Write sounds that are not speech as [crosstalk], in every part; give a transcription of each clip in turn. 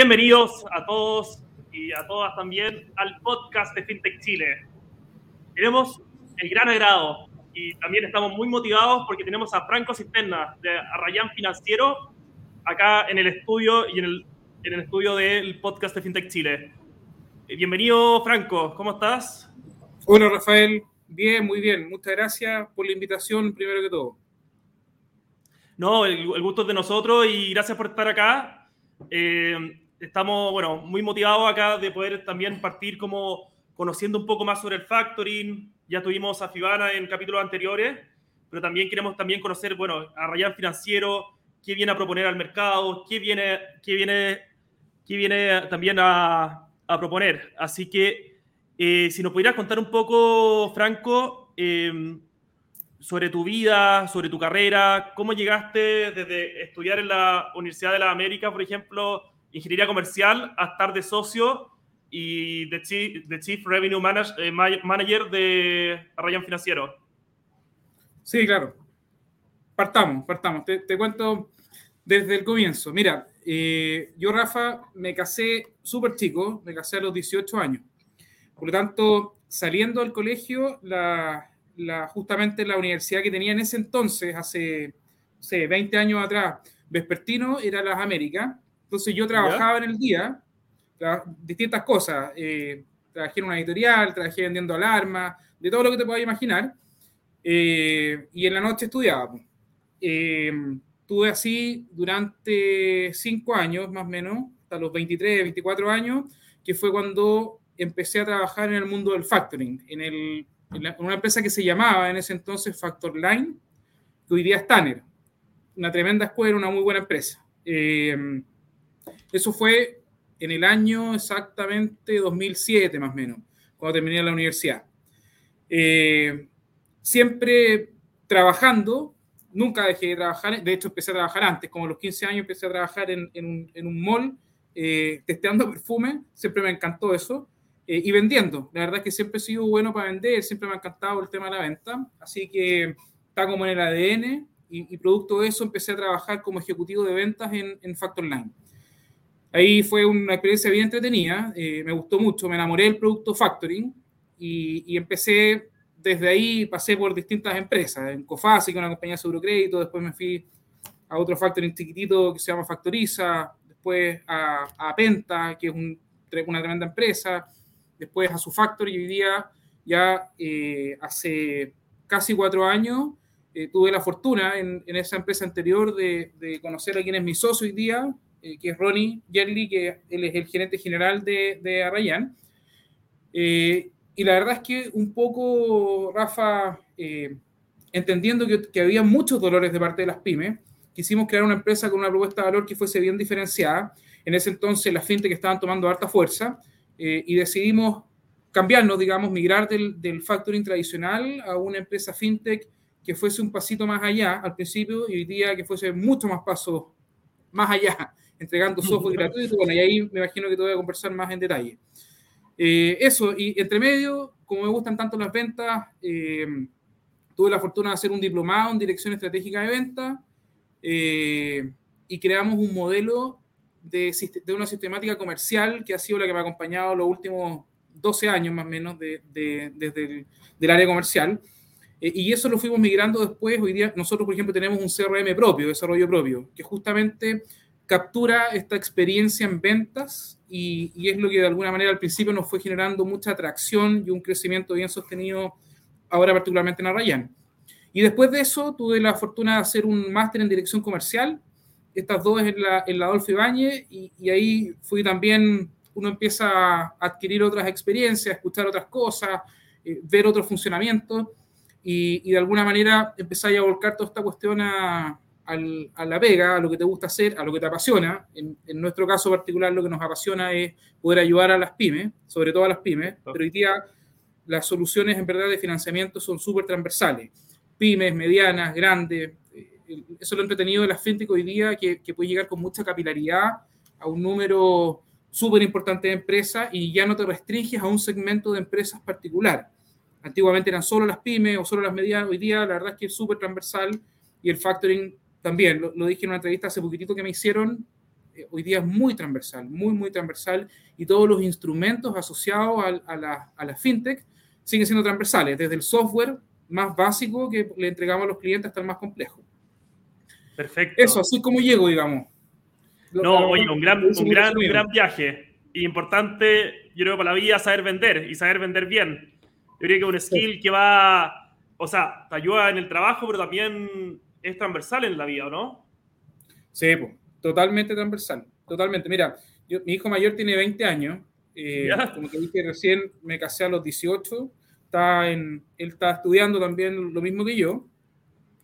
Bienvenidos a todos y a todas también al podcast de FinTech Chile. Tenemos el gran agrado y también estamos muy motivados porque tenemos a Franco Cisterna de Arrayán Financiero acá en el estudio y en el, en el estudio del podcast de FinTech Chile. Eh, bienvenido, Franco, ¿cómo estás? Hola, Rafael. Bien, muy bien. Muchas gracias por la invitación, primero que todo. No, el, gusto es de nosotros y gracias por estar acá. Eh, estamos, bueno, muy motivados acá de poder también partir como conociendo un poco más sobre el factoring. Ya tuvimos a Fibana en capítulos anteriores, pero también queremos también conocer, bueno, a Rayán Financiero, qué viene a proponer al mercado, qué viene, qué viene, qué viene también a, a proponer. Así que, eh, si nos pudieras contar un poco, Franco, eh, sobre tu vida, sobre tu carrera, cómo llegaste desde estudiar en la Universidad de la América, por ejemplo, ingeniería comercial, a estar de socio y de Chief, Revenue eh, Manager, de Arrayan Financiero. Sí, claro. Partamos, partamos. Te, cuento desde el comienzo. Mira, eh, yo, Rafa, me casé súper chico, me casé a los 18 años. Por lo tanto, saliendo del colegio, la, justamente la universidad que tenía en ese entonces, hace, 20 años atrás, vespertino, era las Américas. Entonces yo trabajaba en el día, distintas cosas. Eh, trabajé en una editorial, trabajé vendiendo alarmas, de todo lo que te puedas imaginar. Eh, y en la noche estudiaba. Eh, tuve así durante cinco años, más o menos, hasta los 23, 24 años, que fue cuando empecé a trabajar en el mundo del factoring, en el una empresa que se llamaba en ese entonces Factor Line, que hoy día es Tanner. Una tremenda escuela, una muy buena empresa. Eh, eso fue en el año exactamente 2007, más o menos, cuando terminé la universidad. Eh, siempre trabajando, nunca dejé de trabajar, de hecho empecé a trabajar antes, como a los 15 años empecé a trabajar en, un, en un, mall, eh, testeando perfume, siempre me encantó eso. Eh, y vendiendo. La verdad es que siempre he sido bueno para vender, siempre me ha encantado el tema de la venta, así que está como en el ADN y, producto de eso empecé a trabajar como ejecutivo de ventas en, en Factor Line. Ahí fue una experiencia bien entretenida, eh, me gustó mucho, me enamoré del producto factoring y, empecé desde ahí, pasé por distintas empresas, en Cofasi, con una compañía de seguro crédito, después me fui a otro factoring chiquitito que se llama Factoriza, después a, a Penta, que es un, una tremenda empresa, después a su factory y hoy día ya eh, hace casi cuatro años eh, tuve la fortuna en, esa empresa anterior de, conocer a quien es mi socio hoy día, eh, que es Ronnie Yerli, que él es el gerente general de, de Arrayan. y la verdad es que un poco, Rafa, entendiendo que, había muchos dolores de parte de las pymes, quisimos crear una empresa con una propuesta de valor que fuese bien diferenciada. En ese entonces las fintech estaban tomando harta fuerza eh, y decidimos cambiarnos, digamos, migrar del, del, factoring tradicional a una empresa fintech que fuese un pasito más allá al principio y hoy día que fuese mucho más paso más allá, entregando software gratuito. Bueno, y ahí me imagino que te voy a conversar más en detalle. Eh, eso, y entre medio, como me gustan tanto las ventas, eh, tuve la fortuna de hacer un diplomado en dirección estratégica de venta y creamos un modelo de, de, una sistemática comercial que ha sido la que me ha acompañado los últimos 12 años más o menos de, de, desde el del área comercial. Eh, y eso lo fuimos migrando después. Hoy día nosotros, por ejemplo, tenemos un CRM propio, desarrollo propio, que justamente captura esta experiencia en ventas y, es lo que de alguna manera al principio nos fue generando mucha atracción y un crecimiento bien sostenido ahora particularmente en Arrayan. Y después de eso tuve la fortuna de hacer un máster en dirección comercial estas dos en la, en la Adolfo Ibáñez, y, y, ahí fui también, uno empieza a adquirir otras experiencias, escuchar otras cosas, eh, ver otros funcionamientos, y, y, de alguna manera empezáis a volcar toda esta cuestión a, a, la pega, a lo que te gusta hacer, a lo que te apasiona. En, en, nuestro caso particular, lo que nos apasiona es poder ayudar a las pymes, sobre todo a las pymes, pero hoy día las soluciones en verdad de financiamiento son súper transversales. Pymes, medianas, grandes, eso es lo entretenido de la fintech hoy día, que, que puede llegar con mucha capilaridad a un número súper importante de empresas y ya no te restringes a un segmento de empresas particular. Antiguamente eran solo las pymes o solo las medianas, hoy día la verdad es que es súper transversal y el factoring también, lo, dije en una entrevista hace poquitito que me hicieron, eh, hoy día es muy transversal, muy, muy transversal, y todos los instrumentos asociados a, la, a la fintech siguen siendo transversales, desde el software más básico que le entregamos a los clientes hasta el más complejo. Perfecto. Eso, así como llego, digamos. No, oye, un gran, un gran, un gran viaje. Y importante, yo creo, para la vida, saber vender y saber vender bien. Yo creo que es un skill que va, o sea, te ayuda en el trabajo, pero también es transversal en la vida, ¿no? Sí, pues, totalmente transversal, totalmente. Mira, mi hijo mayor tiene 20 años, eh, como te dije recién, me casé a los 18, está en, él está estudiando también lo mismo que yo,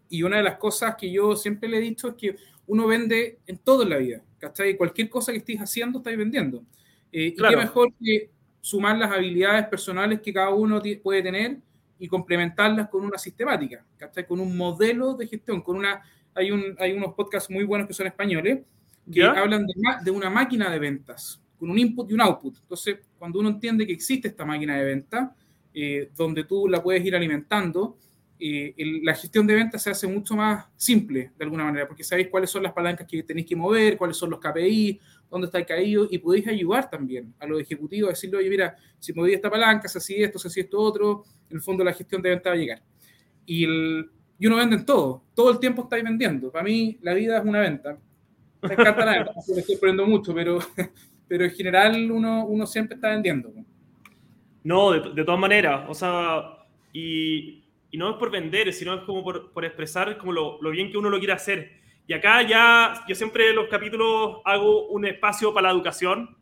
y una de las cosas que yo siempre le he dicho es que uno vende en todo en la vida, ¿cachai? Cualquier cosa que estés haciendo, estáis vendiendo. Eh, y qué mejor que sumar las habilidades personales que cada uno puede tener y complementarlas con una sistemática, ¿cachai? Con un modelo de gestión, con una... Hay, un, hay unos podcasts muy buenos que son españoles que hablan de, de una máquina de ventas, con un input y un output. Entonces, cuando uno entiende que existe esta máquina de venta, eh, donde tú la puedes ir alimentando, eh, la gestión de ventas se hace mucho más simple de alguna manera, porque sabéis cuáles son las palancas que tenéis que mover, cuáles son los KPI, dónde está caído, y podéis ayudar también a los ejecutivos a decirle, oye, mira, si moví esta palanca, se hace esto, se hace esto otro, en el fondo la gestión de ventas va a llegar. Y, el, y uno vende en todo, todo el tiempo estáis vendiendo. Para mí, la vida es una venta. Me encanta la venta, [laughs] me estoy poniendo mucho, pero, [laughs] pero en general uno, uno siempre está vendiendo. No, de, de todas maneras, o sea, y y no es por vender, sino es como por, por expresar como lo, lo, bien que uno lo quiere hacer. Y acá ya, yo siempre en los capítulos hago un espacio para la educación.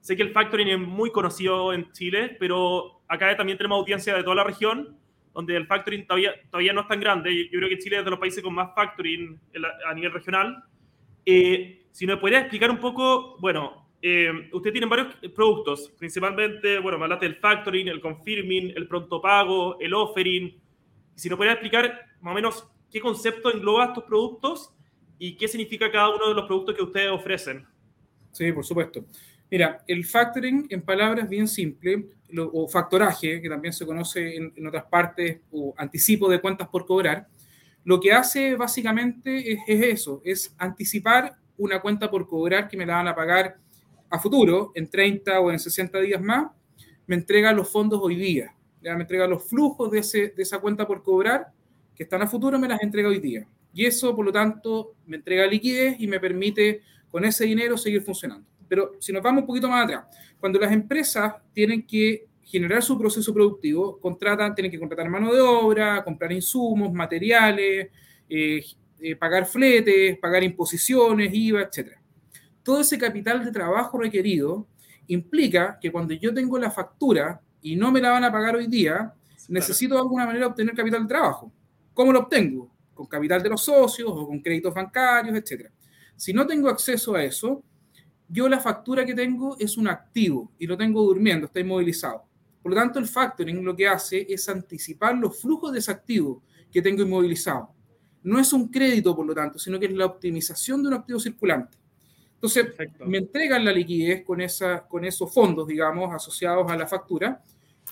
Sé que el factoring es muy conocido en Chile, pero acá también tenemos audiencia de toda la región, donde el factoring todavía, todavía no es tan grande. Yo creo que Chile es de los países con más factoring a nivel regional. Eh, si me podría explicar un poco, bueno, eh, usted tiene varios productos, principalmente, bueno, me hablaste del factoring, el confirming, el pronto pago, el offering, si nos pudiera explicar más o menos qué concepto engloba estos productos y qué significa cada uno de los productos que ustedes ofrecen. Sí, por supuesto. Mira, el factoring, en palabras bien simples, o factoraje, que también se conoce en, otras partes, o anticipo de cuentas por cobrar, lo que hace básicamente es, es, eso, es anticipar una cuenta por cobrar que me la van a pagar a futuro, en 30 o en 60 días más, me entrega los fondos hoy día ya me entrega los flujos de, ese, de esa cuenta por cobrar que están a futuro, me las entrega hoy día. Y eso, por lo tanto, me entrega liquidez y me permite con ese dinero seguir funcionando. Pero si nos vamos un poquito más atrás, cuando las empresas tienen que generar su proceso productivo, contratan, tienen que contratar mano de obra, comprar insumos, materiales, eh, eh, pagar fletes, pagar imposiciones, IVA, etc. Todo ese capital de trabajo requerido implica que cuando yo tengo la factura y no me la van a pagar hoy día, necesito de alguna manera obtener capital de trabajo. ¿Cómo lo obtengo? Con capital de los socios o con créditos bancarios, etc. Si no tengo acceso a eso, yo la factura que tengo es un activo y lo tengo durmiendo, está inmovilizado. Por lo tanto, el factoring lo que hace es anticipar los flujos de ese activo que tengo inmovilizado. No es un crédito, por lo tanto, sino que es la optimización de un activo circulante. Entonces, me entregan la liquidez con, esa, con esos fondos, digamos, asociados a la factura,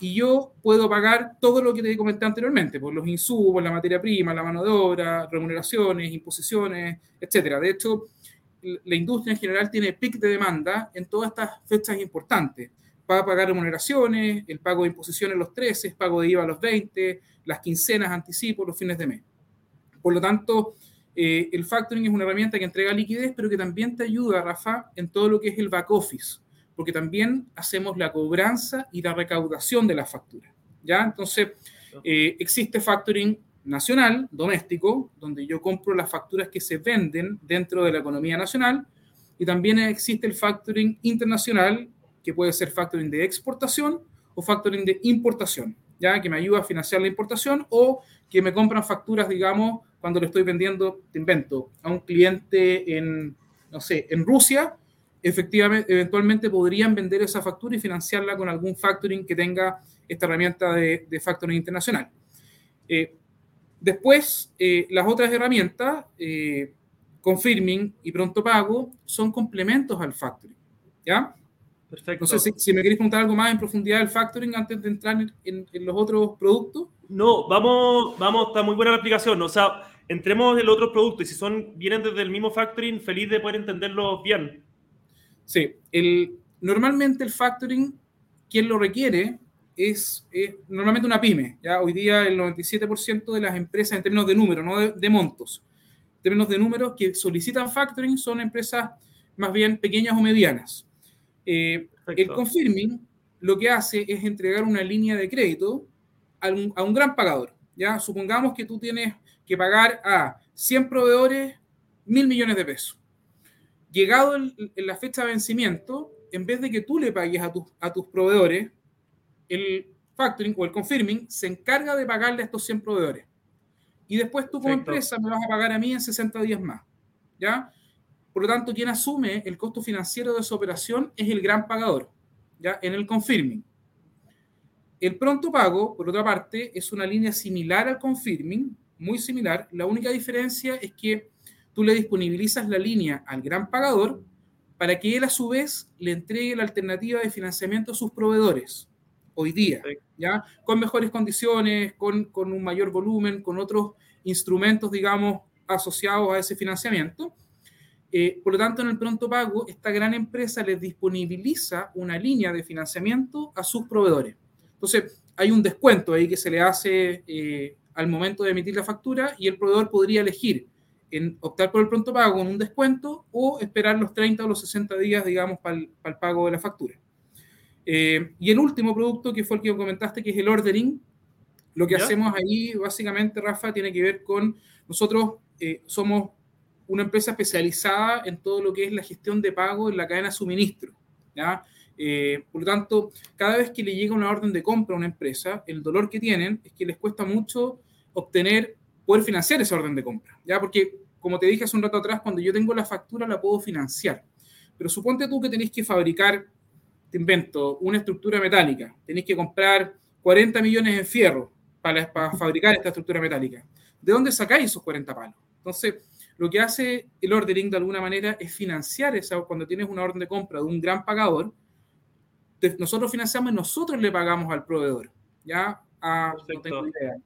y yo puedo pagar todo lo que te comenté anteriormente, por los insumos, la materia prima, la mano de obra, remuneraciones, imposiciones, etcétera. De hecho, la industria en general tiene pic de demanda en todas estas fechas importantes. Va a pagar remuneraciones, el pago de imposiciones los 13, pago de IVA los 20, las quincenas, anticipo, los fines de mes. Por lo tanto, eh, el factoring es una herramienta que entrega liquidez, pero que también te ayuda, Rafa, en todo lo que es el back office, porque también hacemos la cobranza y la recaudación de la factura. ¿ya? Entonces, eh, existe factoring nacional, doméstico, donde yo compro las facturas que se venden dentro de la economía nacional, y también existe el factoring internacional, que puede ser factoring de exportación o factoring de importación, ya que me ayuda a financiar la importación o que me compran facturas, digamos, cuando le estoy vendiendo, te invento, a un cliente en, no sé, en Rusia, efectivamente, eventualmente podrían vender esa factura y financiarla con algún factoring que tenga esta herramienta de, de factoring internacional. Eh, después, eh, las otras herramientas, eh, Confirming y Pronto Pago, son complementos al factoring. ¿Ya? Perfecto. No sé si, si, me queréis contar algo más en profundidad del factoring antes de entrar en, en, los otros productos. No, vamos, vamos, está muy buena la explicación. O sea, entremos en los otros productos y si son, vienen desde el mismo factoring, feliz de poder entenderlos bien. Sí, el, normalmente el factoring, quien lo requiere es, normalmente una pyme. ¿ya? Hoy día el 97% de las empresas, en términos de números, no de, montos, en términos de números que solicitan factoring son empresas más bien pequeñas o medianas. Eh, el confirming lo que hace es entregar una línea de crédito a un, a un, gran pagador. ¿ya? Supongamos que tú tienes que pagar a 100 proveedores mil millones de pesos. Llegado en la fecha de vencimiento, en vez de que tú le pagues a, a tus proveedores, el factoring o el confirming se encarga de pagarle a estos 100 proveedores. Y después tú como empresa me vas a pagar a mí en 60 días más. ¿Ya? Por lo tanto, quien asume el costo financiero de esa operación es el gran pagador, ¿ya? En el confirming. El pronto pago, por otra parte, es una línea similar al confirming, muy similar. La única diferencia es que tú le disponibilizas la línea al gran pagador para que él a su vez le entregue la alternativa de financiamiento a sus proveedores hoy día, ¿ya? Con mejores condiciones, con, con, un mayor volumen, con otros instrumentos, digamos, asociados a ese financiamiento. Eh, por lo tanto, en el pronto pago, esta gran empresa les disponibiliza una línea de financiamiento a sus proveedores. Entonces, hay un descuento ahí que se le hace eh, al momento de emitir la factura y el proveedor podría elegir en optar por el pronto pago con un descuento o esperar los 30 o los 60 días, digamos, para el, pago de la factura. Eh, y el último producto, que fue el que comentaste, que es el ordering, lo que hacemos ahí, básicamente, Rafa, tiene que ver con nosotros eh, somos una empresa especializada en todo lo que es la gestión de pago en la cadena de suministro. ¿ya? Eh, por lo tanto, cada vez que le llega una orden de compra a una empresa, el dolor que tienen es que les cuesta mucho obtener, poder financiar esa orden de compra. ¿ya? Porque, como te dije hace un rato atrás, cuando yo tengo la factura la puedo financiar. Pero suponte tú que tenéis que fabricar, te invento, una estructura metálica. Tenéis que comprar 40 millones en fierro para, para fabricar esta estructura metálica. ¿De dónde sacáis esos 40 palos? Entonces, lo que hace el ordering de alguna manera es financiar esa, cuando tienes una orden de compra de un gran pagador, nosotros financiamos y nosotros le pagamos al proveedor, ¿ya? A, no tengo idea,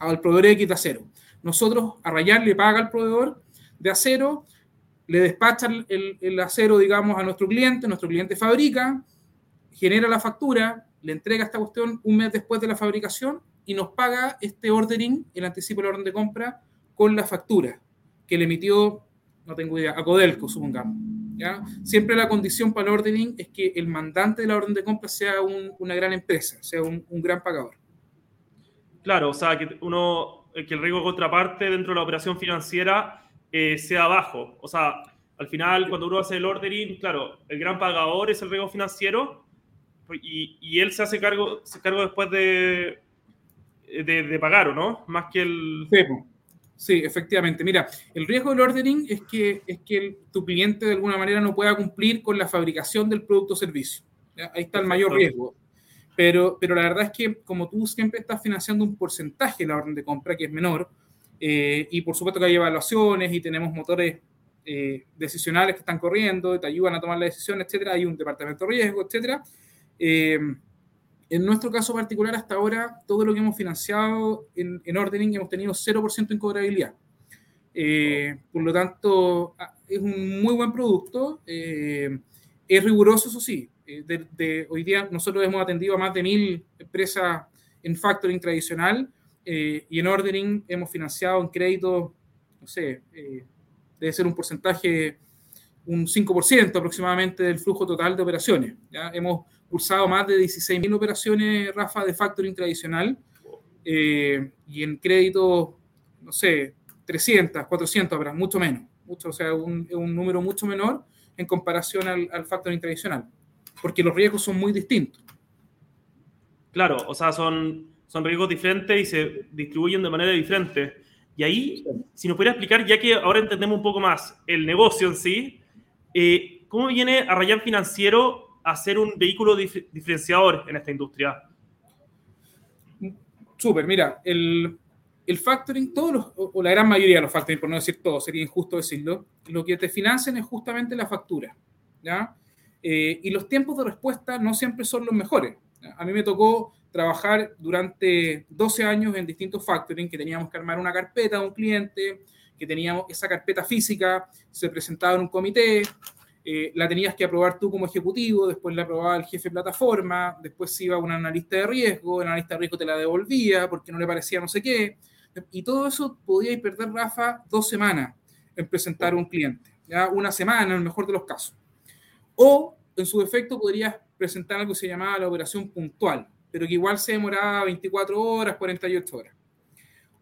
al proveedor de de acero. Nosotros, a Rayar le paga al proveedor de acero, le despacha el, el, acero, digamos, a nuestro cliente, nuestro cliente fabrica, genera la factura, le entrega esta cuestión un mes después de la fabricación y nos paga este ordering, el anticipo de la orden de compra, con la factura que le emitió, no tengo idea, a Codelco, supongamos. ¿ya? Siempre la condición para el ordering es que el mandante de la orden de compra sea una gran empresa, sea un, gran pagador. Claro, o sea, que, uno, eh, que el riesgo de contraparte dentro de la operación financiera eh, sea bajo. O sea, al final, cuando uno hace el ordering, claro, el gran pagador es el riesgo financiero y, y él se hace cargo, se cargo después de, de, de, pagar, ¿o no? Más que el... Sí, Sí, efectivamente. Mira, el riesgo del ordering es que, es que tu cliente de alguna manera no pueda cumplir con la fabricación del producto o servicio. Ahí está el mayor riesgo. Pero, pero la verdad es que como tú siempre estás financiando un porcentaje de la orden de compra, que es menor, eh, y por supuesto que hay evaluaciones y tenemos motores eh, decisionales que están corriendo, te ayudan a tomar la decisión, etcétera, hay un departamento de riesgo, etcétera. Eh, en nuestro caso particular, hasta ahora, todo lo que hemos financiado en, en ordering hemos tenido 0% en cobrabilidad. Eh, por lo tanto, ah, es un muy buen producto. Es riguroso, eso sí. Eh, de, hoy día nosotros hemos atendido a más de mil empresas en factoring tradicional y en ordering hemos financiado en crédito, no sé, debe ser un porcentaje, un 5% aproximadamente del flujo total de operaciones. ¿ya? Hemos cursado más de 16.000 operaciones, Rafa, de factoring tradicional eh, y en crédito, no sé, 300, 400 habrá, mucho menos, mucho, o sea, un, un número mucho menor en comparación al, al factoring tradicional, porque los riesgos son muy distintos. Claro, o sea, son, son riesgos diferentes y se distribuyen de manera diferente. Y ahí, si nos pudiera explicar, ya que ahora entendemos un poco más el negocio en sí, eh, ¿cómo viene a Rayar Financiero a ser un vehículo diferenciador en esta industria? Súper, mira, el, el factoring, todos los, o la gran mayoría de los factoring, por no decir todo, sería injusto decirlo, lo que te financian es justamente la factura, ¿ya? Eh, y los tiempos de respuesta no siempre son los mejores. A mí me tocó trabajar durante 12 años en distintos factoring, que teníamos que armar una carpeta a un cliente, que teníamos esa carpeta física, se presentaba en un comité, eh, la tenías que aprobar tú como ejecutivo, después la aprobaba el jefe de plataforma, después iba un analista de riesgo, el analista de riesgo te la devolvía porque no le parecía no sé qué, y todo eso podía perder, Rafa, dos semanas en presentar un cliente, ¿ya? una semana en el mejor de los casos. O, en su defecto, podrías presentar algo que se llamaba la operación puntual, pero que igual se demoraba 24 horas, 48 horas.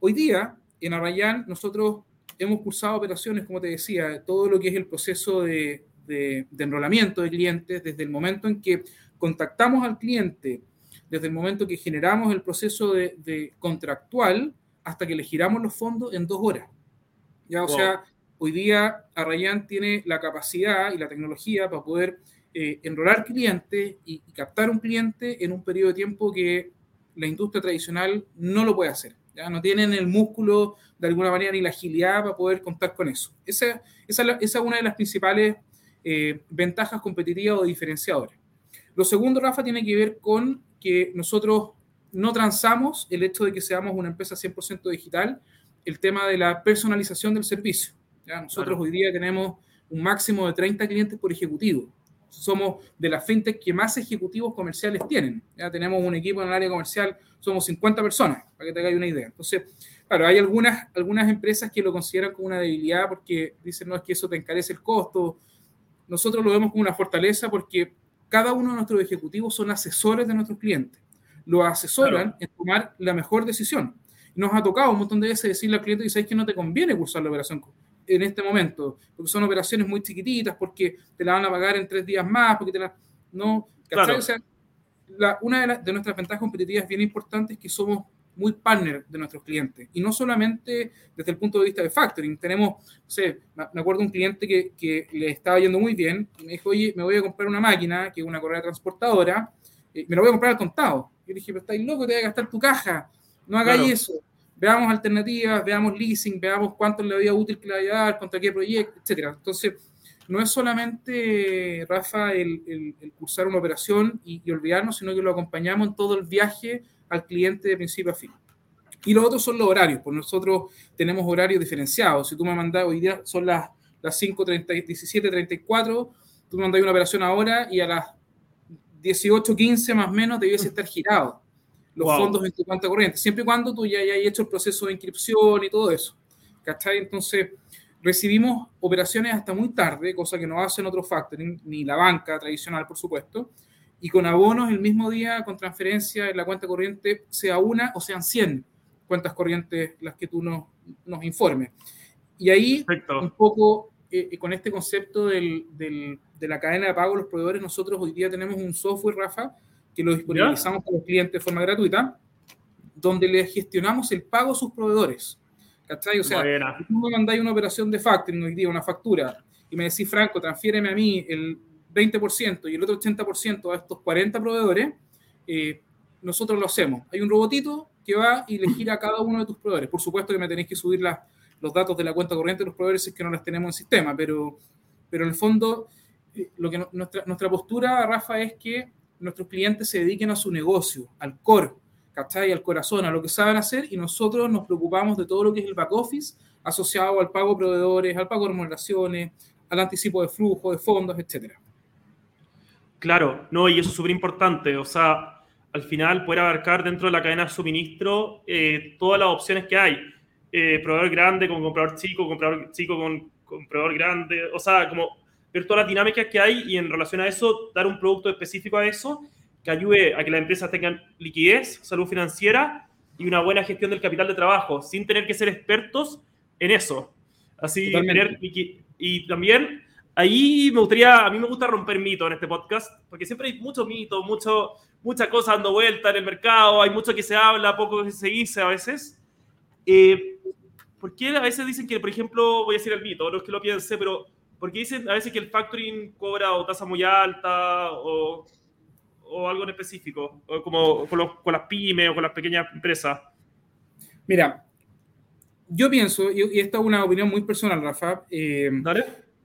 Hoy día, en Arrayán, nosotros hemos cursado operaciones, como te decía, todo lo que es el proceso de, de, enrolamiento de clientes, desde el momento en que contactamos al cliente, desde el momento que generamos el proceso de, de contractual, hasta que le giramos los fondos en dos horas. Ya, o sea, hoy día Arrayan tiene la capacidad y la tecnología para poder eh, enrolar clientes y, captar un cliente en un periodo de tiempo que la industria tradicional no lo puede hacer. ¿ya? No tienen el músculo de alguna manera ni la agilidad para poder contar con eso. Esa, es una de las principales eh, ventajas competitivas o diferenciadores. Lo segundo, Rafa, tiene que ver con que nosotros no transamos el hecho de que seamos una empresa 100% digital, el tema de la personalización del servicio. ¿Ya? Nosotros hoy día tenemos un máximo de 30 clientes por ejecutivo. Somos de las fintech que más ejecutivos comerciales tienen. Ya tenemos un equipo en el área comercial, somos 50 personas, para que te hagáis una idea. Entonces, claro, hay algunas, algunas empresas que lo consideran como una debilidad porque dicen, no, es que eso te encarece el costo. Nosotros lo vemos como una fortaleza porque cada uno de nuestros ejecutivos son asesores de nuestros clientes lo asesoran en tomar la mejor decisión. Nos ha tocado un montón de veces decirle al cliente que sabes que no te conviene cursar la operación en este momento, porque son operaciones muy chiquititas, porque te la van a pagar en tres días más, porque te la... No, claro. o sea, la, una de, de, nuestras ventajas competitivas bien importantes es que somos muy partner de nuestros clientes. Y no solamente desde el punto de vista de factoring. Tenemos, no sé, me acuerdo un cliente que, que le estaba yendo muy bien y me dijo, oye, me voy a comprar una máquina, que es una correa transportadora, y me lo voy a comprar al contado. Yo le dije, pero estáis loco, te voy a gastar tu caja. No hagáis eso. Veamos alternativas, veamos leasing, veamos cuánto es la vida útil que le vaya a dar, contra qué proyecto, etcétera. Entonces, no es solamente, Rafa, el, cursar una operación y, olvidarnos, sino que lo acompañamos en todo el viaje al cliente de principio a fin. Y los otros son los horarios, pues nosotros tenemos horarios diferenciados. Si tú me mandas, hoy día son las, las 5.30, 17.34, tú me mandas una operación ahora y a las 18, 15 más o menos debiese estar girado los fondos en tu cuenta corriente, siempre y cuando tú ya hayas hecho el proceso de inscripción y todo eso. ¿Cachai? Entonces, recibimos operaciones hasta muy tarde, cosa que no hacen otros factoring, ni la banca tradicional, por supuesto, y con abonos el mismo día, con transferencia en la cuenta corriente, sea una o sean 100 cuentas corrientes las que tú nos, nos informes. Y ahí, un poco, eh, con este concepto del, del de la cadena de pago los proveedores, nosotros hoy día tenemos un software, Rafa, que lo disponibilizamos para los clientes de forma gratuita, donde le gestionamos el pago a sus proveedores. ¿Cachai? O sea, si tú me mandáis una operación de factoring hoy día, una factura, y me decís, Franco, transfiéreme a mí el 20% y el otro 80% a estos 40 proveedores, eh, nosotros lo hacemos. Hay un robotito que va y le gira a cada uno de tus proveedores. Por supuesto que me tenéis que subir los datos de la cuenta corriente de los proveedores si es que no las tenemos en sistema, pero, pero en el fondo lo que nuestra, nuestra postura, Rafa, es que nuestros clientes se dediquen a su negocio, al core, ¿cachai? Al corazón, a lo que saben hacer y nosotros nos preocupamos de todo lo que es el back office asociado al pago de proveedores, al pago de remuneraciones, al anticipo de flujo, de fondos, etcétera. Claro, no, y eso es súper importante, o sea, al final poder abarcar dentro de la cadena de suministro eh, todas las opciones que hay. Eh, proveedor grande con comprador chico, comprador chico con comprador grande, o sea, como ver todas las dinámicas que hay y en relación a eso dar un producto específico a eso que ayude a que las empresas tengan liquidez, salud financiera y una buena gestión del capital de trabajo, sin tener que ser expertos en eso. Así, tener, y, y, también ahí me gustaría, a mí me gusta romper mitos en este podcast, porque siempre hay muchos mitos, mucho, muchas cosas dando vuelta en el mercado, hay mucho que se habla, poco que se dice a veces. Eh, ¿Por qué a veces dicen que, por ejemplo, voy a decir el mito, no es que lo piense, pero porque dicen a veces que el factoring cobra o tasa muy alta o, o algo en específico, o como con, con, las pymes o con las pequeñas empresas. Mira, yo pienso, y, esta es una opinión muy personal, Rafa, eh,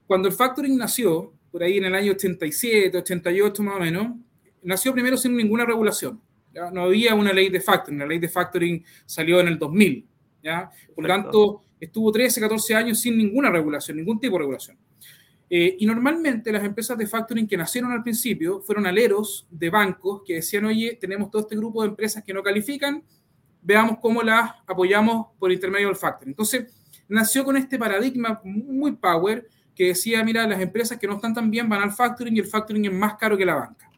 cuando el factoring nació, por ahí en el año 87, 88 más o menos, nació primero sin ninguna regulación. ¿ya? No había una ley de factoring, la ley de factoring salió en el 2000. ¿ya? Por lo tanto, estuvo 13, 14 años sin ninguna regulación, ningún tipo de regulación. Eh, y normalmente las empresas de factoring que nacieron al principio fueron aleros de bancos que decían, oye, tenemos todo este grupo de empresas que no califican, veamos cómo las apoyamos por intermedio del factoring. Entonces, nació con este paradigma muy power que decía, mira, las empresas que no están tan bien van al factoring y el factoring es más caro que la banca.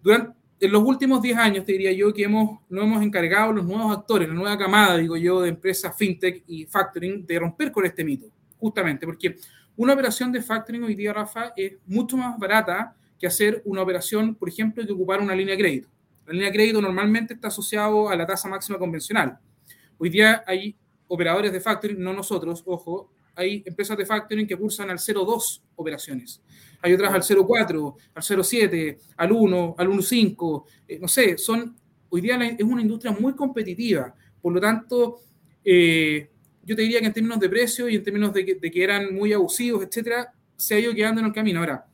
Durante, en los últimos 10 años, te diría yo, que hemos, nos hemos encargado los nuevos actores, la nueva camada, digo yo, de empresas fintech y factoring, de romper con este mito, justamente, porque una operación de factoring hoy día, Rafa, es mucho más barata que hacer una operación, por ejemplo, que ocupar una línea de crédito. La línea de crédito normalmente está asociado a la tasa máxima convencional. Hoy día hay operadores de factoring, no nosotros, ojo, hay empresas de factoring que cursan al 0,2 operaciones. Hay otras al 0,4, al 0,7, al 1, al 1,5. Eh, no sé, son, hoy día es una industria muy competitiva. Por lo tanto, eh, yo te diría que en términos de precio y en términos de que, eran muy abusivos, etcétera, se ha ido quedando en el camino. Ahora,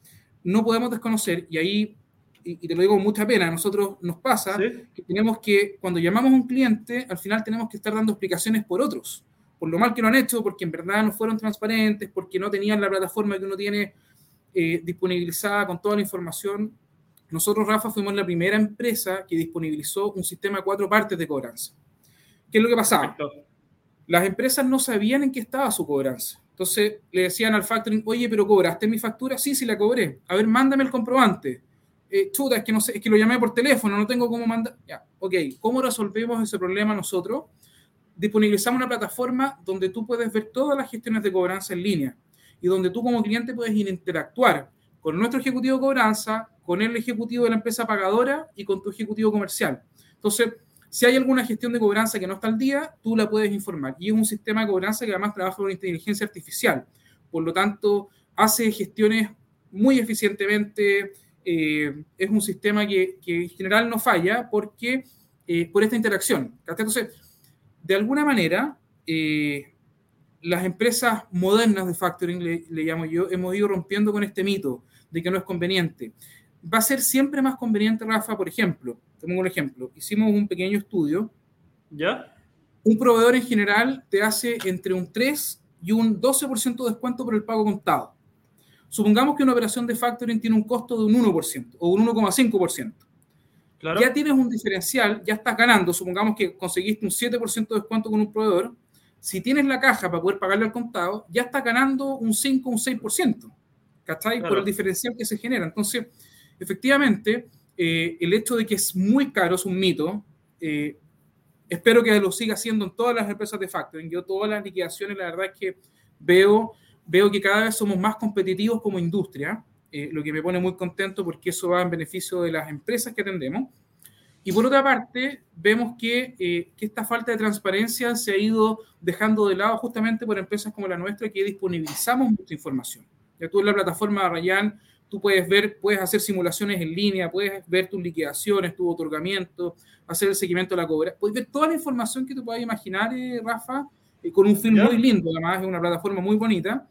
no podemos desconocer, y ahí, y, te lo digo con mucha pena, a nosotros nos pasa que tenemos que, cuando llamamos a un cliente, al final tenemos que estar dando explicaciones por otros por lo mal que lo han hecho, porque en verdad no fueron transparentes, porque no tenían la plataforma que uno tiene eh, disponibilizada con toda la información. Nosotros, Rafa, fuimos la primera empresa que disponibilizó un sistema de cuatro partes de cobranza. ¿Qué es lo que pasaba? Las empresas no sabían en qué estaba su cobranza. Entonces le decían al factoring, oye, pero ¿cobraste mi factura? Sí, sí la cobré. A ver, mándame el comprobante. Eh, chuta, es que, no sé, es que lo llamé por teléfono, no tengo cómo mandar. Ya, ok, ¿cómo resolvemos ese problema nosotros? disponibilizamos una plataforma donde tú puedes ver todas las gestiones de cobranza en línea y donde tú como cliente puedes interactuar con nuestro ejecutivo de cobranza, con el ejecutivo de la empresa pagadora y con tu ejecutivo comercial. Entonces, si hay alguna gestión de cobranza que no está al día, tú la puedes informar. Y es un sistema de cobranza que además trabaja con inteligencia artificial. Por lo tanto, hace gestiones muy eficientemente. Eh, es un sistema que, en general no falla porque eh, por esta interacción. Entonces, de alguna manera, eh, las empresas modernas de factoring, le, llamo yo, hemos ido rompiendo con este mito de que no es conveniente. Va a ser siempre más conveniente, Rafa, por ejemplo, tengo un ejemplo, hicimos un pequeño estudio. ¿Ya? Un proveedor en general te hace entre un 3 y un 12% de descuento por el pago contado. Supongamos que una operación de factoring tiene un costo de un 1% o un 1,5%. Ya tienes un diferencial, ya estás ganando. Supongamos que conseguiste un 7% de descuento con un proveedor. Si tienes la caja para poder pagarle al contado, ya estás ganando un 5 un 6%. ¿Cachai? Por el diferencial que se genera. Entonces, efectivamente, eh, el hecho de que es muy caro es un mito. Eh, espero que lo siga haciendo en todas las empresas de factoring. Yo todas las liquidaciones, la verdad es que veo, veo que cada vez somos más competitivos como industria. Eh, lo que me pone muy contento porque eso va en beneficio de las empresas que atendemos. Y por otra parte, vemos que, que, esta falta de transparencia se ha ido dejando de lado justamente por empresas como la nuestra que disponibilizamos mucha información. Ya tú en la plataforma de Rayan, tú puedes ver, puedes hacer simulaciones en línea, puedes ver tus liquidaciones, tu otorgamiento, hacer el seguimiento de la cobra, puedes ver toda la información que tú puedas imaginar, eh, Rafa, con un film muy lindo, además es una plataforma muy bonita.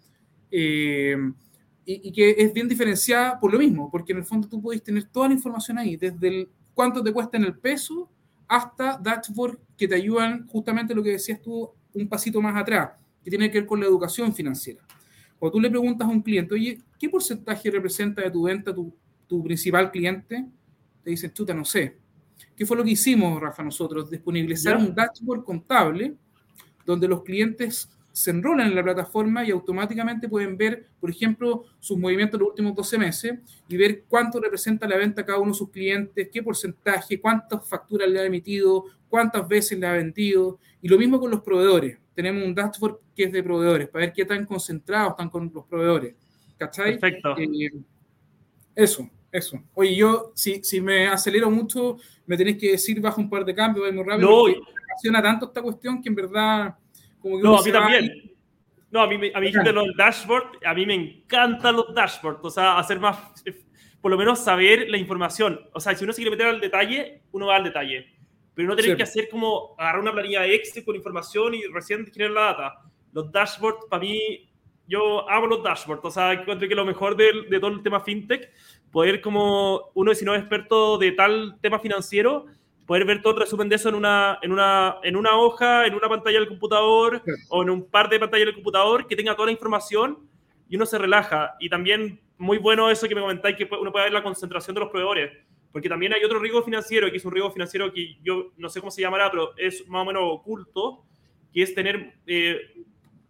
Eh, y, que es bien diferenciada por lo mismo, porque en el fondo tú puedes tener toda la información ahí, desde el cuánto te cuesta en el peso hasta dashboard que te ayudan justamente lo que decías tú un pasito más atrás, que tiene que ver con la educación financiera. Cuando tú le preguntas a un cliente, oye, ¿qué porcentaje representa de tu venta tu, tu principal cliente? Te dicen, chuta, no sé. ¿Qué fue lo que hicimos, Rafa, nosotros? Disponibilizar un dashboard contable donde los clientes se enrolan en la plataforma y automáticamente pueden ver, por ejemplo, sus movimientos los últimos 12 meses y ver cuánto representa la venta a cada uno de sus clientes, qué porcentaje, cuántas facturas le ha emitido, cuántas veces le ha vendido. Y lo mismo con los proveedores. Tenemos un dashboard que es de proveedores para ver qué tan concentrados están con los proveedores. ¿Cachai? Perfecto. Eh, eso, eso. Oye, yo, si, si me acelero mucho, me tenéis que decir, bajo un par de cambios, voy muy rápido. No, me apasiona tanto esta cuestión que en verdad no, a mí también. No, a mí, a mí los dashboards, a mí me encantan los dashboards, o sea, hacer más, por lo menos saber la información. O sea, si uno se quiere meter al detalle, uno va al detalle. Pero no tener que hacer como agarrar una planilla Excel con información y recién generar la data. Los dashboards, para mí, yo amo los dashboards. O sea, encuentro que lo mejor de, de todo el tema fintech, poder como uno, si no es experto de tal tema financiero, poder ver todo el resumen de eso en una, en una, en una hoja, en una pantalla del computador o en un par de pantallas del computador que tenga toda la información y uno se relaja. Y también muy bueno eso que me comentáis, que uno puede ver la concentración de los proveedores, porque también hay otro riesgo financiero, que es un riesgo financiero que yo no sé cómo se llamará, pero es más o menos oculto, que es tener, eh,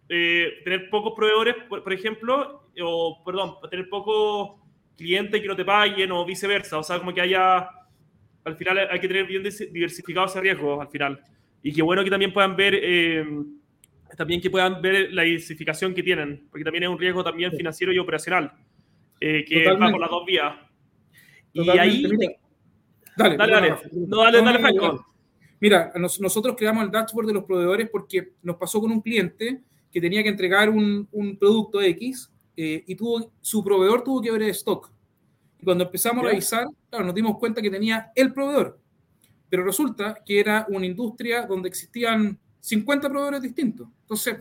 eh, tener pocos proveedores, por, ejemplo, o, perdón, tener pocos clientes que no te paguen o viceversa. O sea, como que haya, al final hay que tener bien diversificado ese riesgo al final. Y qué bueno que también puedan ver... Eh, también que puedan ver la diversificación que tienen, porque también es un riesgo también financiero y operacional. Eh, que va por las dos vías. Y ahí... Dale, dale, dale. No, dale, dale, Franco. Mira, nosotros creamos el dashboard de los proveedores porque nos pasó con un cliente que tenía que entregar un, un producto X eh, y tuvo, su proveedor tuvo que ver el stock. Y cuando empezamos a revisar, claro, nos dimos cuenta que tenía el proveedor. Pero resulta que era una industria donde existían 50 proveedores distintos. Entonces,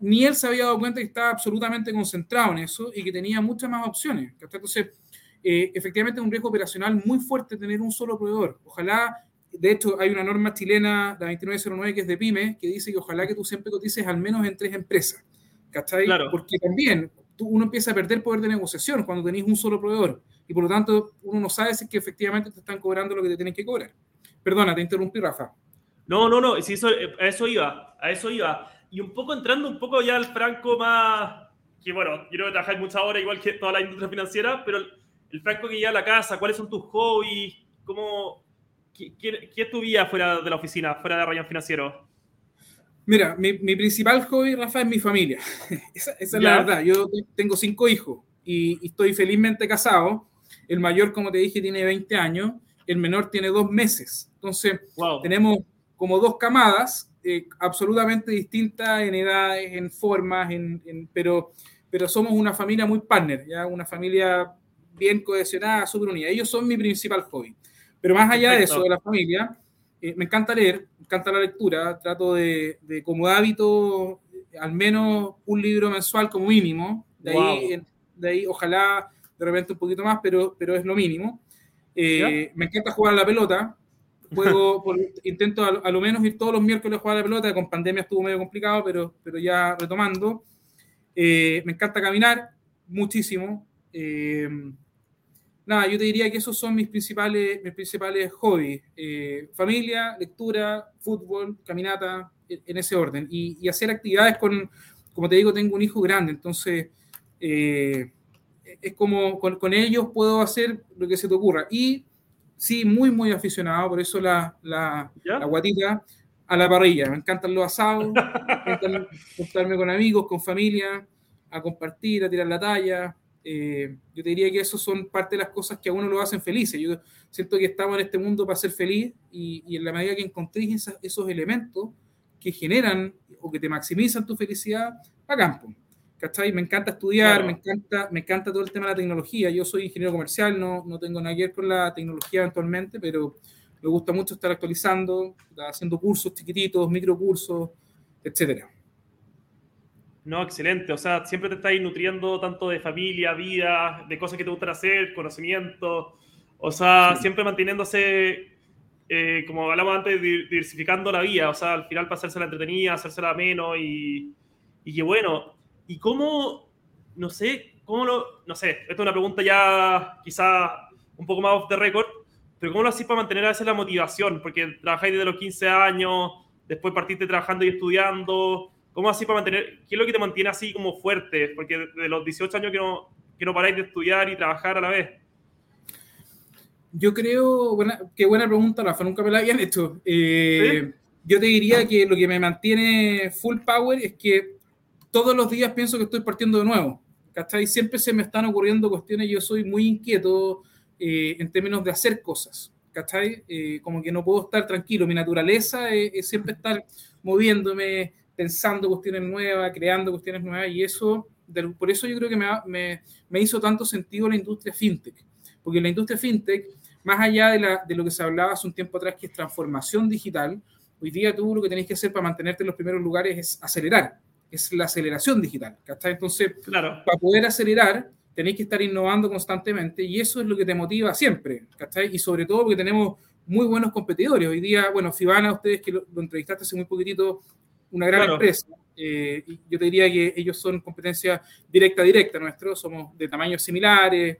ni él se había dado cuenta que estaba absolutamente concentrado en eso y que tenía muchas más opciones. Entonces, eh, efectivamente es un riesgo operacional muy fuerte tener un solo proveedor. Ojalá, de hecho, hay una norma chilena, la 2909, que es de PyME, que dice que ojalá que tú siempre cotices al menos en tres empresas. ¿Cachai? Claro. Porque también tú, uno empieza a perder poder de negociación cuando tenéis un solo proveedor. Y por lo tanto, uno no sabe si es que efectivamente te están cobrando lo que te tienen que cobrar. Perdona, te interrumpí, Rafa. No, no, no, si eso, a eso iba, a eso iba y un poco entrando un poco ya al franco más, que bueno, yo creo que trabajáis muchas horas igual que toda la industria financiera, pero el, franco que llega a la casa, ¿cuáles son tus hobbies? ¿Cómo, qué, es tu vida fuera de la oficina, fuera de Rayón Financiero? Mira, mi, mi, principal hobby, Rafa, es mi familia. [laughs] esa, es la verdad. Yo tengo cinco hijos y, estoy felizmente casado. El mayor, como te dije, tiene 20 años. El menor tiene dos meses. Entonces, tenemos como dos camadas eh, absolutamente distintas en edades, en formas, en, pero, pero somos una familia muy partner, ¿ya? una familia bien cohesionada, súper unida. Ellos son mi principal hobby. Pero más allá de eso, de la familia, eh, me encanta leer, me encanta la lectura, trato de, de, como hábito, al menos un libro mensual como mínimo, de, ahí, de ahí ojalá de repente un poquito más, pero, pero es lo mínimo. Eh, me encanta jugar a la pelota, Juego, [laughs] por, intento a, lo menos ir todos los miércoles a jugar a la pelota, con pandemia estuvo medio complicado, pero, pero ya retomando. Eh, me encanta caminar muchísimo. Eh, nada, yo te diría que esos son mis principales, mis principales hobbies. Eh, familia, lectura, fútbol, caminata, en, ese orden. Y, y, hacer actividades con, como te digo, tengo un hijo grande, entonces es como con, con, ellos puedo hacer lo que se te ocurra. Y sí, muy, muy aficionado, por eso la, la, la guatita a la parrilla. Me encantan los asados, me [laughs] encantan juntarme con amigos, con familia, a compartir, a tirar la talla. Eh, yo te diría que eso son parte de las cosas que a uno lo hacen felices. Yo siento que estamos en este mundo para ser feliz y, y en la medida que encontréis esos, esos elementos que generan o que te maximizan tu felicidad, a campo. ¿cachai? Me encanta estudiar, me, encanta, me encanta todo el tema de la tecnología. Yo soy ingeniero comercial, no, no tengo nada que ver con la tecnología eventualmente, pero me gusta mucho estar actualizando, haciendo cursos chiquititos, microcursos, etcétera. No, excelente. O sea, siempre te estáis nutriendo tanto de familia, vida, de cosas que te gustan hacer, conocimiento. O sea, siempre manteniéndose, eh, como hablamos antes, diversificando la vida. O sea, al final para hacerse la entretenida, hacérsela menos y, y que bueno, ¿Y cómo, no sé, cómo lo, no sé, esta es una pregunta ya quizá un poco más off the record, pero cómo lo hacéis para mantener a veces la motivación? Porque trabajáis desde los 15 años, después partiste trabajando y estudiando, ¿cómo así para mantener, qué es lo que te mantiene así como fuerte? Porque de los 18 años que no, que no paráis de estudiar y trabajar a la vez. Yo creo, buena, qué buena pregunta, Rafa, nunca me la habían hecho. Eh, yo te diría que lo que me mantiene full power es que todos los días pienso que estoy partiendo de nuevo. ¿Cachai? Siempre se me están ocurriendo cuestiones, yo soy muy inquieto eh, en términos de hacer cosas. ¿Cachai? Eh, como que no puedo estar tranquilo. Mi naturaleza es, siempre estar moviéndome, pensando cuestiones nuevas, creando cuestiones nuevas, y eso, por eso yo creo que me, me, me, hizo tanto sentido la industria fintech. Porque la industria fintech, más allá de, la, de lo que se hablaba hace un tiempo atrás, que es transformación digital, hoy día tú lo que tenés que hacer para mantenerte en los primeros lugares es acelerar es la aceleración digital. ¿cachai? Entonces, claro. para poder acelerar, tenéis que estar innovando constantemente y eso es lo que te motiva siempre. ¿cachai? Y sobre todo porque tenemos muy buenos competidores. Hoy día, bueno, Fibana, ustedes que lo, entrevistaste hace muy poquitito, una gran empresa. Eh, yo te diría que ellos son competencia directa directa nuestro, somos de tamaños similares,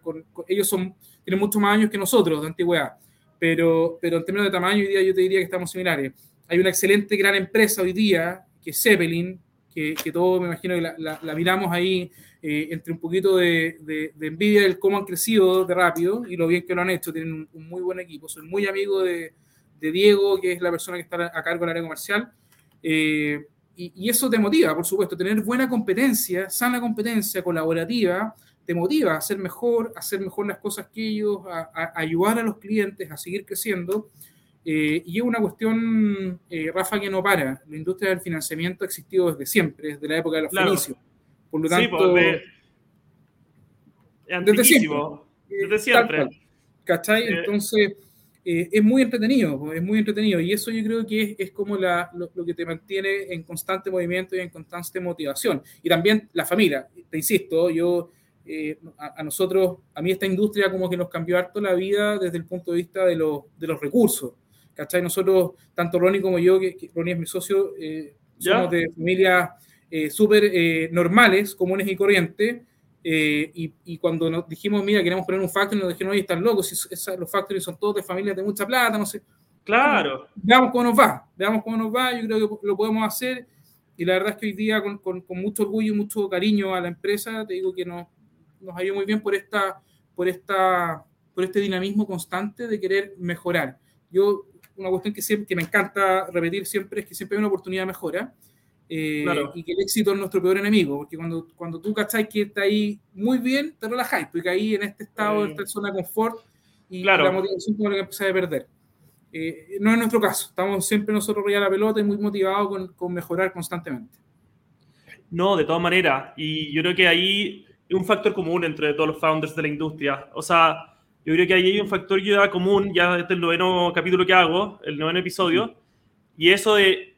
ellos son, tienen muchos más años que nosotros de antigüedad, pero, pero en términos de tamaño hoy día yo te diría que estamos similares. Hay una excelente gran empresa hoy día, que es Zeppelin, que, que todos me imagino que la, miramos ahí eh, entre un poquito de, de, envidia del cómo han crecido de rápido y lo bien que lo han hecho. Tienen un, muy buen equipo. Soy muy amigo de, de, Diego, que es la persona que está a cargo del área comercial. Eh, y, eso te motiva, por supuesto, tener buena competencia, sana competencia, colaborativa, te motiva a hacer mejor, a hacer mejor las cosas que ellos, a, ayudar a los clientes a seguir creciendo. Eh, y es una cuestión, eh, Rafa, que no para. La industria del financiamiento ha existido desde siempre, desde la época de los fenicios. Por lo tanto, pues, desde siempre. Desde siempre. ¿Cachai? Entonces eh, es muy entretenido, es muy entretenido y eso yo creo que es, como lo, que te mantiene en constante movimiento y en constante motivación. Y también la familia, te insisto, yo, eh, a, nosotros, a mí esta industria como que nos cambió harto la vida desde el punto de vista de, de los recursos. ¿Cachai? Nosotros, tanto Ronnie como yo, que, Ronnie es mi socio, eh, somos de familias súper normales, comunes y corrientes, eh, y, cuando nos dijimos, mira, queremos poner un factory, nos dijeron, oye, están locos, los factories son todos de familias de mucha plata, no sé. Claro. Veamos cómo nos va, veamos cómo nos va, yo creo que lo podemos hacer. Y la verdad es que hoy día, con, con, mucho orgullo y mucho cariño a la empresa, te digo que nos, nos ido muy bien por, esta, por, esta, por este dinamismo constante de querer mejorar. Yo, una cuestión que, siempre, que me encanta repetir siempre es que siempre hay una oportunidad de mejora. Eh, y que el éxito es nuestro peor enemigo, porque cuando, cuando tú cacháis que está ahí muy bien, te relajáis, porque ahí en este estado, en esta zona de confort, y la motivación como que empieza a perder. Eh, no es nuestro caso, estamos siempre nosotros a la pelota y muy motivados con, con, mejorar constantemente. No, de todas maneras, y yo creo que ahí es un factor común entre todos los founders de la industria. O sea, yo creo que ahí hay un factor ya común, ya este es el noveno capítulo que hago, el noveno episodio, y eso de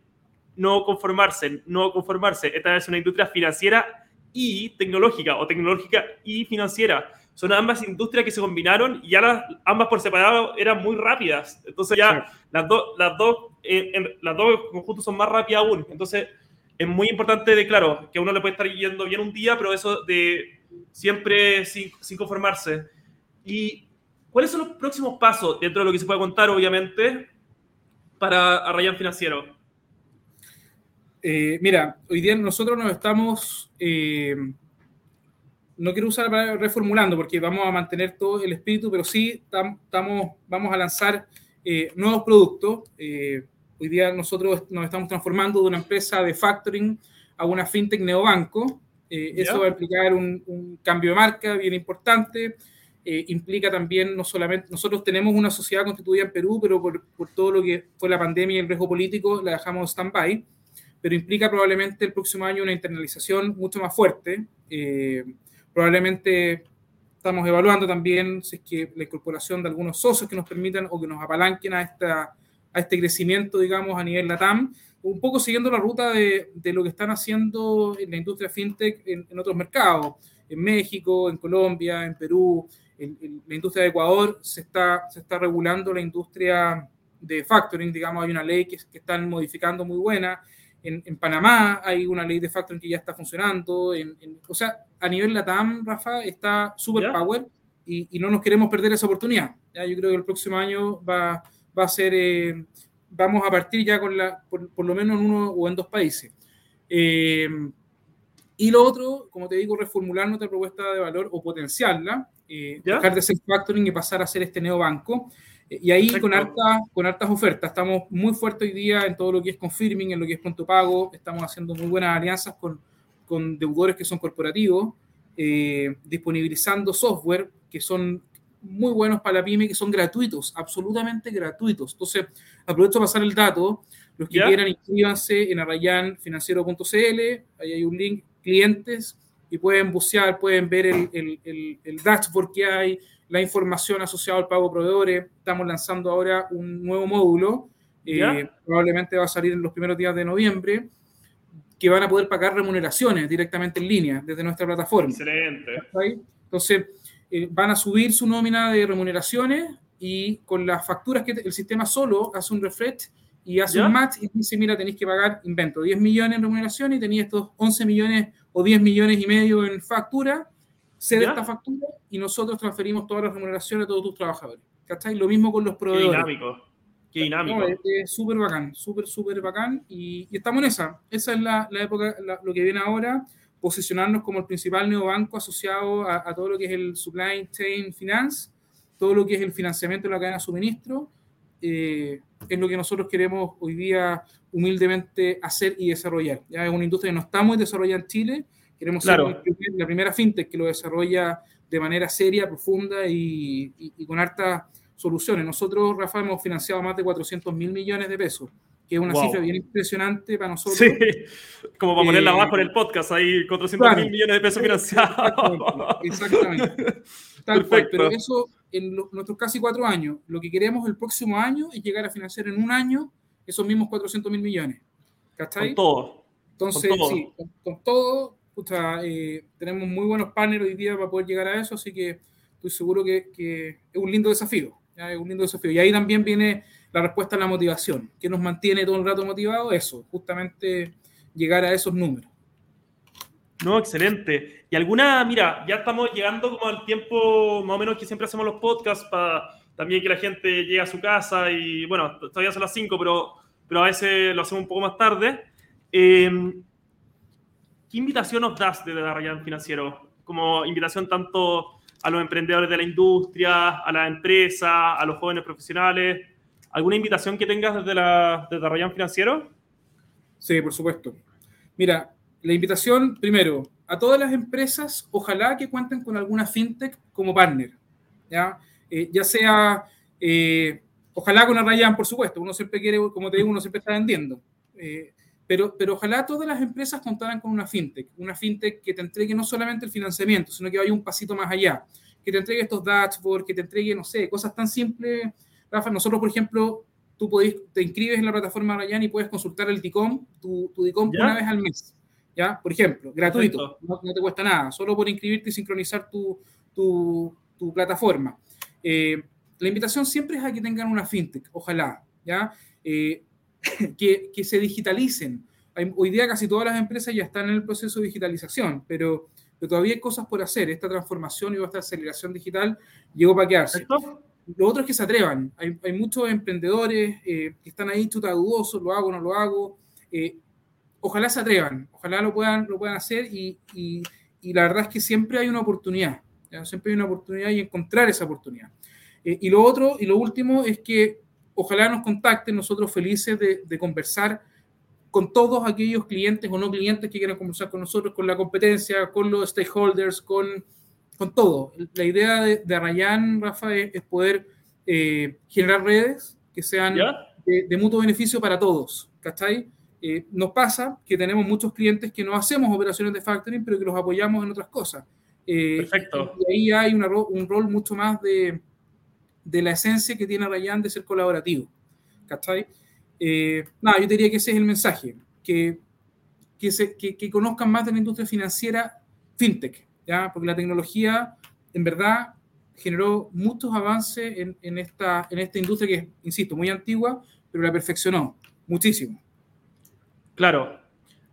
no conformarse, no conformarse. Esta es una industria financiera y tecnológica, o tecnológica y financiera. Son ambas industrias que se combinaron y ya las, ambas por separado eran muy rápidas. Entonces ya las, dos las, dos, eh, las dos conjuntos son más rápidas aún. Entonces es muy importante, de claro, que a uno le puede estar yendo bien un día, pero eso de siempre sin, sin conformarse. ¿Y cuáles son los próximos pasos dentro de lo que se puede contar, obviamente, para Arrayan Financiero? Eh, mira, hoy día nosotros nos estamos, eh, no quiero usar para reformulando porque vamos a mantener todo el espíritu, pero sí estamos, vamos a lanzar eh, nuevos productos. hoy día nosotros nos estamos transformando de una empresa de factoring a una fintech neobanco. eso va a implicar un, cambio de marca bien importante. implica también no solamente, nosotros tenemos una sociedad constituida en Perú, pero por, por todo lo que fue la pandemia y el riesgo político la dejamos stand-by pero implica probablemente el próximo año una internalización mucho más fuerte. Eh, probablemente estamos evaluando también si es que la incorporación de algunos socios que nos permitan o que nos apalanquen a, esta, a este crecimiento, digamos, a nivel LATAM, un poco siguiendo la ruta de, de lo que están haciendo en la industria fintech en, en otros mercados, en México, en Colombia, en Perú, en, la industria de Ecuador se está, se está regulando la industria de factoring, digamos, hay una ley que, que están modificando muy buena, en, Panamá hay una ley de factoring que ya está funcionando. En, o sea, a nivel LATAM, Rafa, está super power y, no nos queremos perder esa oportunidad. ¿ya? Yo creo que el próximo año va, va a ser, eh, vamos a partir ya con la, por, lo menos en uno o en dos países. Eh, y lo otro, como te digo, reformular nuestra propuesta de valor o potenciarla, eh, dejar de ser factoring y pasar a ser este neobanco. Y ahí con, harta, con hartas ofertas. Estamos muy fuertes hoy día en todo lo que es confirming, en lo que es pronto pago. Estamos haciendo muy buenas alianzas con, con deudores que son corporativos, eh, disponibilizando software que son muy buenos para la pyme, que son gratuitos, absolutamente gratuitos. Entonces, aprovecho para pasar el dato. Los que quieran, inscríbanse en arrayanfinanciero.cl. Ahí hay un link, clientes, y pueden bucear, pueden ver el, el, el dashboard que hay, la información asociada al pago proveedores. Estamos lanzando ahora un nuevo módulo, eh, probablemente va a salir en los primeros días de noviembre, que van a poder pagar remuneraciones directamente en línea desde nuestra plataforma. Excelente. Entonces, eh, van a subir su nómina de remuneraciones y con las facturas que el sistema solo hace un refresh y hace un match y dice, mira, tenéis que pagar, invento, 10 millones en remuneración y tenéis estos 11 millones o 10 millones y medio en factura, cede esta factura y nosotros transferimos todas las remuneraciones a todos tus trabajadores. ¿Cachai? Lo mismo con los proveedores. Qué dinámico. Qué dinámico. es súper bacán, súper, súper bacán. Y, estamos en esa. Esa es la, la época, lo que viene ahora, posicionarnos como el principal neobanco asociado a, a todo lo que es el supply chain finance, todo lo que es el financiamiento de la cadena de suministro eh, es lo que nosotros queremos hoy día humildemente hacer y desarrollar. Ya es una industria que no está muy desarrollada en Chile, queremos ser la primera fintech que lo desarrolla de manera seria, profunda y, con hartas soluciones. Nosotros, Rafa, hemos financiado más de 400 mil millones de pesos, que es una cifra bien impresionante para nosotros. Sí, [laughs] como para ponerla abajo en el podcast, hay 400 mil millones de pesos financiados. Exactamente. Tal cual, pero eso en nuestros casi cuatro años. Lo que queremos el próximo año es llegar a financiar en un año esos mismos 400 mil millones. ¿Cachai? Con todo. Entonces, sí, con, todo, eh, tenemos muy buenos partners hoy día para poder llegar a eso, así que estoy seguro que, es un lindo desafío. Es un lindo desafío. Y ahí también viene la respuesta a la motivación. que nos mantiene todo el rato motivado? Eso, justamente llegar a esos números. No, excelente. Y alguna, mira, ya estamos llegando como al tiempo más o menos que siempre hacemos los podcasts para también que la gente llegue a su casa y bueno, todavía son las 5, pero, pero a veces lo hacemos un poco más tarde. Em, ¿Qué invitación nos das desde Ryan Financiero? Como invitación tanto a los emprendedores de la industria, a la empresa, a los jóvenes profesionales. ¿Alguna invitación que tengas desde, la, desde Financiero? Sí, por supuesto. Mira, la invitación, primero, a todas las empresas, ojalá que cuenten con alguna fintech como partner, ¿ya? Eh, ya sea, eh, ojalá con Arrayan, por supuesto, uno siempre quiere, como te digo, uno siempre está vendiendo, eh, pero, pero ojalá todas las empresas contaran con una fintech, una fintech que te entregue no solamente el financiamiento, sino que vaya un pasito más allá, que te entregue estos dashboards, que te entregue, no sé, cosas tan simples. Rafa, nosotros, por ejemplo, tú podés, te inscribes en la plataforma Arrayan y puedes consultar el DICOM, tu, tu DICOM una vez al mes. ¿ya? Por ejemplo, gratuito, no, te cuesta nada, solo por inscribirte y sincronizar tu, tu, tu plataforma. Eh, la invitación siempre es a que tengan una fintech, ojalá, ¿ya? Eh, [laughs] que, que, se digitalicen. hoy día casi todas las empresas ya están en el proceso de digitalización, pero, pero todavía hay cosas por hacer. Esta transformación y esta aceleración digital llegó para quedarse. Lo otro es que se atrevan. Hay, hay muchos emprendedores eh, que están ahí chuta dudosos, lo hago, no lo hago ojalá se atrevan, ojalá lo puedan, lo puedan hacer y, y, la verdad es que siempre hay una oportunidad, siempre hay una oportunidad y encontrar esa oportunidad. Eh, y lo otro, y lo último es que ojalá nos contacten, nosotros felices de, de, conversar con todos aquellos clientes o no clientes que quieran conversar con nosotros, con la competencia, con los stakeholders, con, con todo. La idea de, de Rayan, Rafa, es, poder eh, generar redes que sean de, de, mutuo beneficio para todos, ¿cachai? Eh, nos pasa que tenemos muchos clientes que no hacemos operaciones de factoring, pero que los apoyamos en otras cosas. Eh, Perfecto. Y ahí hay un rol mucho más de, de, la esencia que tiene Rayan de ser colaborativo. ¿Cachai? Eh, nada, yo diría que ese es el mensaje, que, que, se, que, que, conozcan más de la industria financiera fintech, ¿ya? porque la tecnología en verdad generó muchos avances en, en, esta, en esta industria que es, insisto, muy antigua, pero la perfeccionó muchísimo. Claro,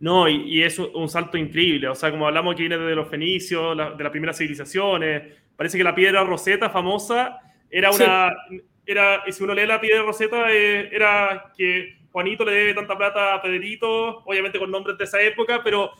no, y, es un salto increíble. O sea, como hablamos que viene de los fenicios, de las primeras civilizaciones, parece que la piedra roseta famosa era una. Era, y si uno lee la piedra roseta, eh, era que Juanito le debe tanta plata a Pedrito, obviamente con nombres de esa época, pero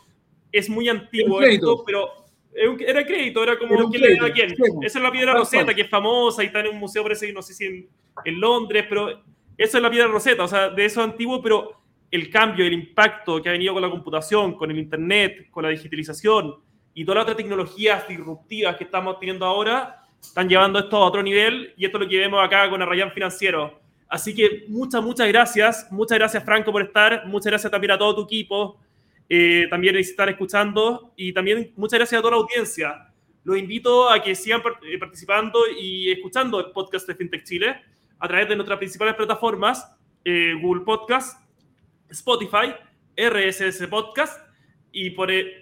es muy antiguo esto, pero era crédito, era como quién le debe a quién. Esa es la piedra roseta, que es famosa y está en un museo, parece, no sé si en, en Londres, pero esa es la piedra roseta, o sea, de eso antiguo, pero el cambio, el impacto que ha venido con la computación, con el Internet, con la digitalización y todas las otras tecnologías disruptivas que estamos teniendo ahora, están llevando esto a otro nivel y esto es lo que vemos acá con Arrayan Financiero. Así que muchas, muchas gracias. Muchas gracias, Franco, por estar. Muchas gracias también a todo tu equipo. Eh, también estar escuchando y también muchas gracias a toda la audiencia. Los invito a que sigan eh, participando y escuchando el podcast de FinTech Chile a través de nuestras principales plataformas, eh, Google Podcast, Spotify, RSS Podcast y por e,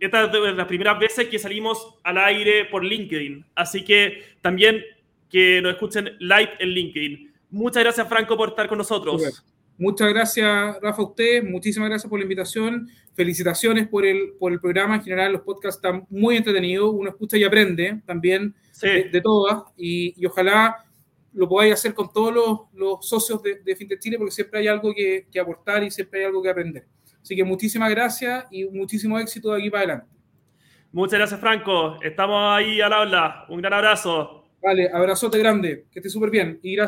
esta es de las primeras veces que salimos al aire por LinkedIn. Así que también que nos escuchen live en LinkedIn. Muchas gracias, Franco, por estar con nosotros. Muchas gracias, Rafa, a usted. Muchísimas gracias por la invitación. Felicitaciones por el, por el programa. En general, los podcasts están muy entretenidos. Uno escucha y aprende también de, todas. Y, ojalá lo podáis hacer con todos los, los socios de, de, FinTech Chile, porque siempre hay algo que, que, aportar y siempre hay algo que aprender. Así que muchísimas gracias y muchísimo éxito de aquí para adelante. Muchas gracias, Franco. Estamos ahí al habla. Un gran abrazo. Vale, abrazote grande. Que esté súper bien. Y gracias.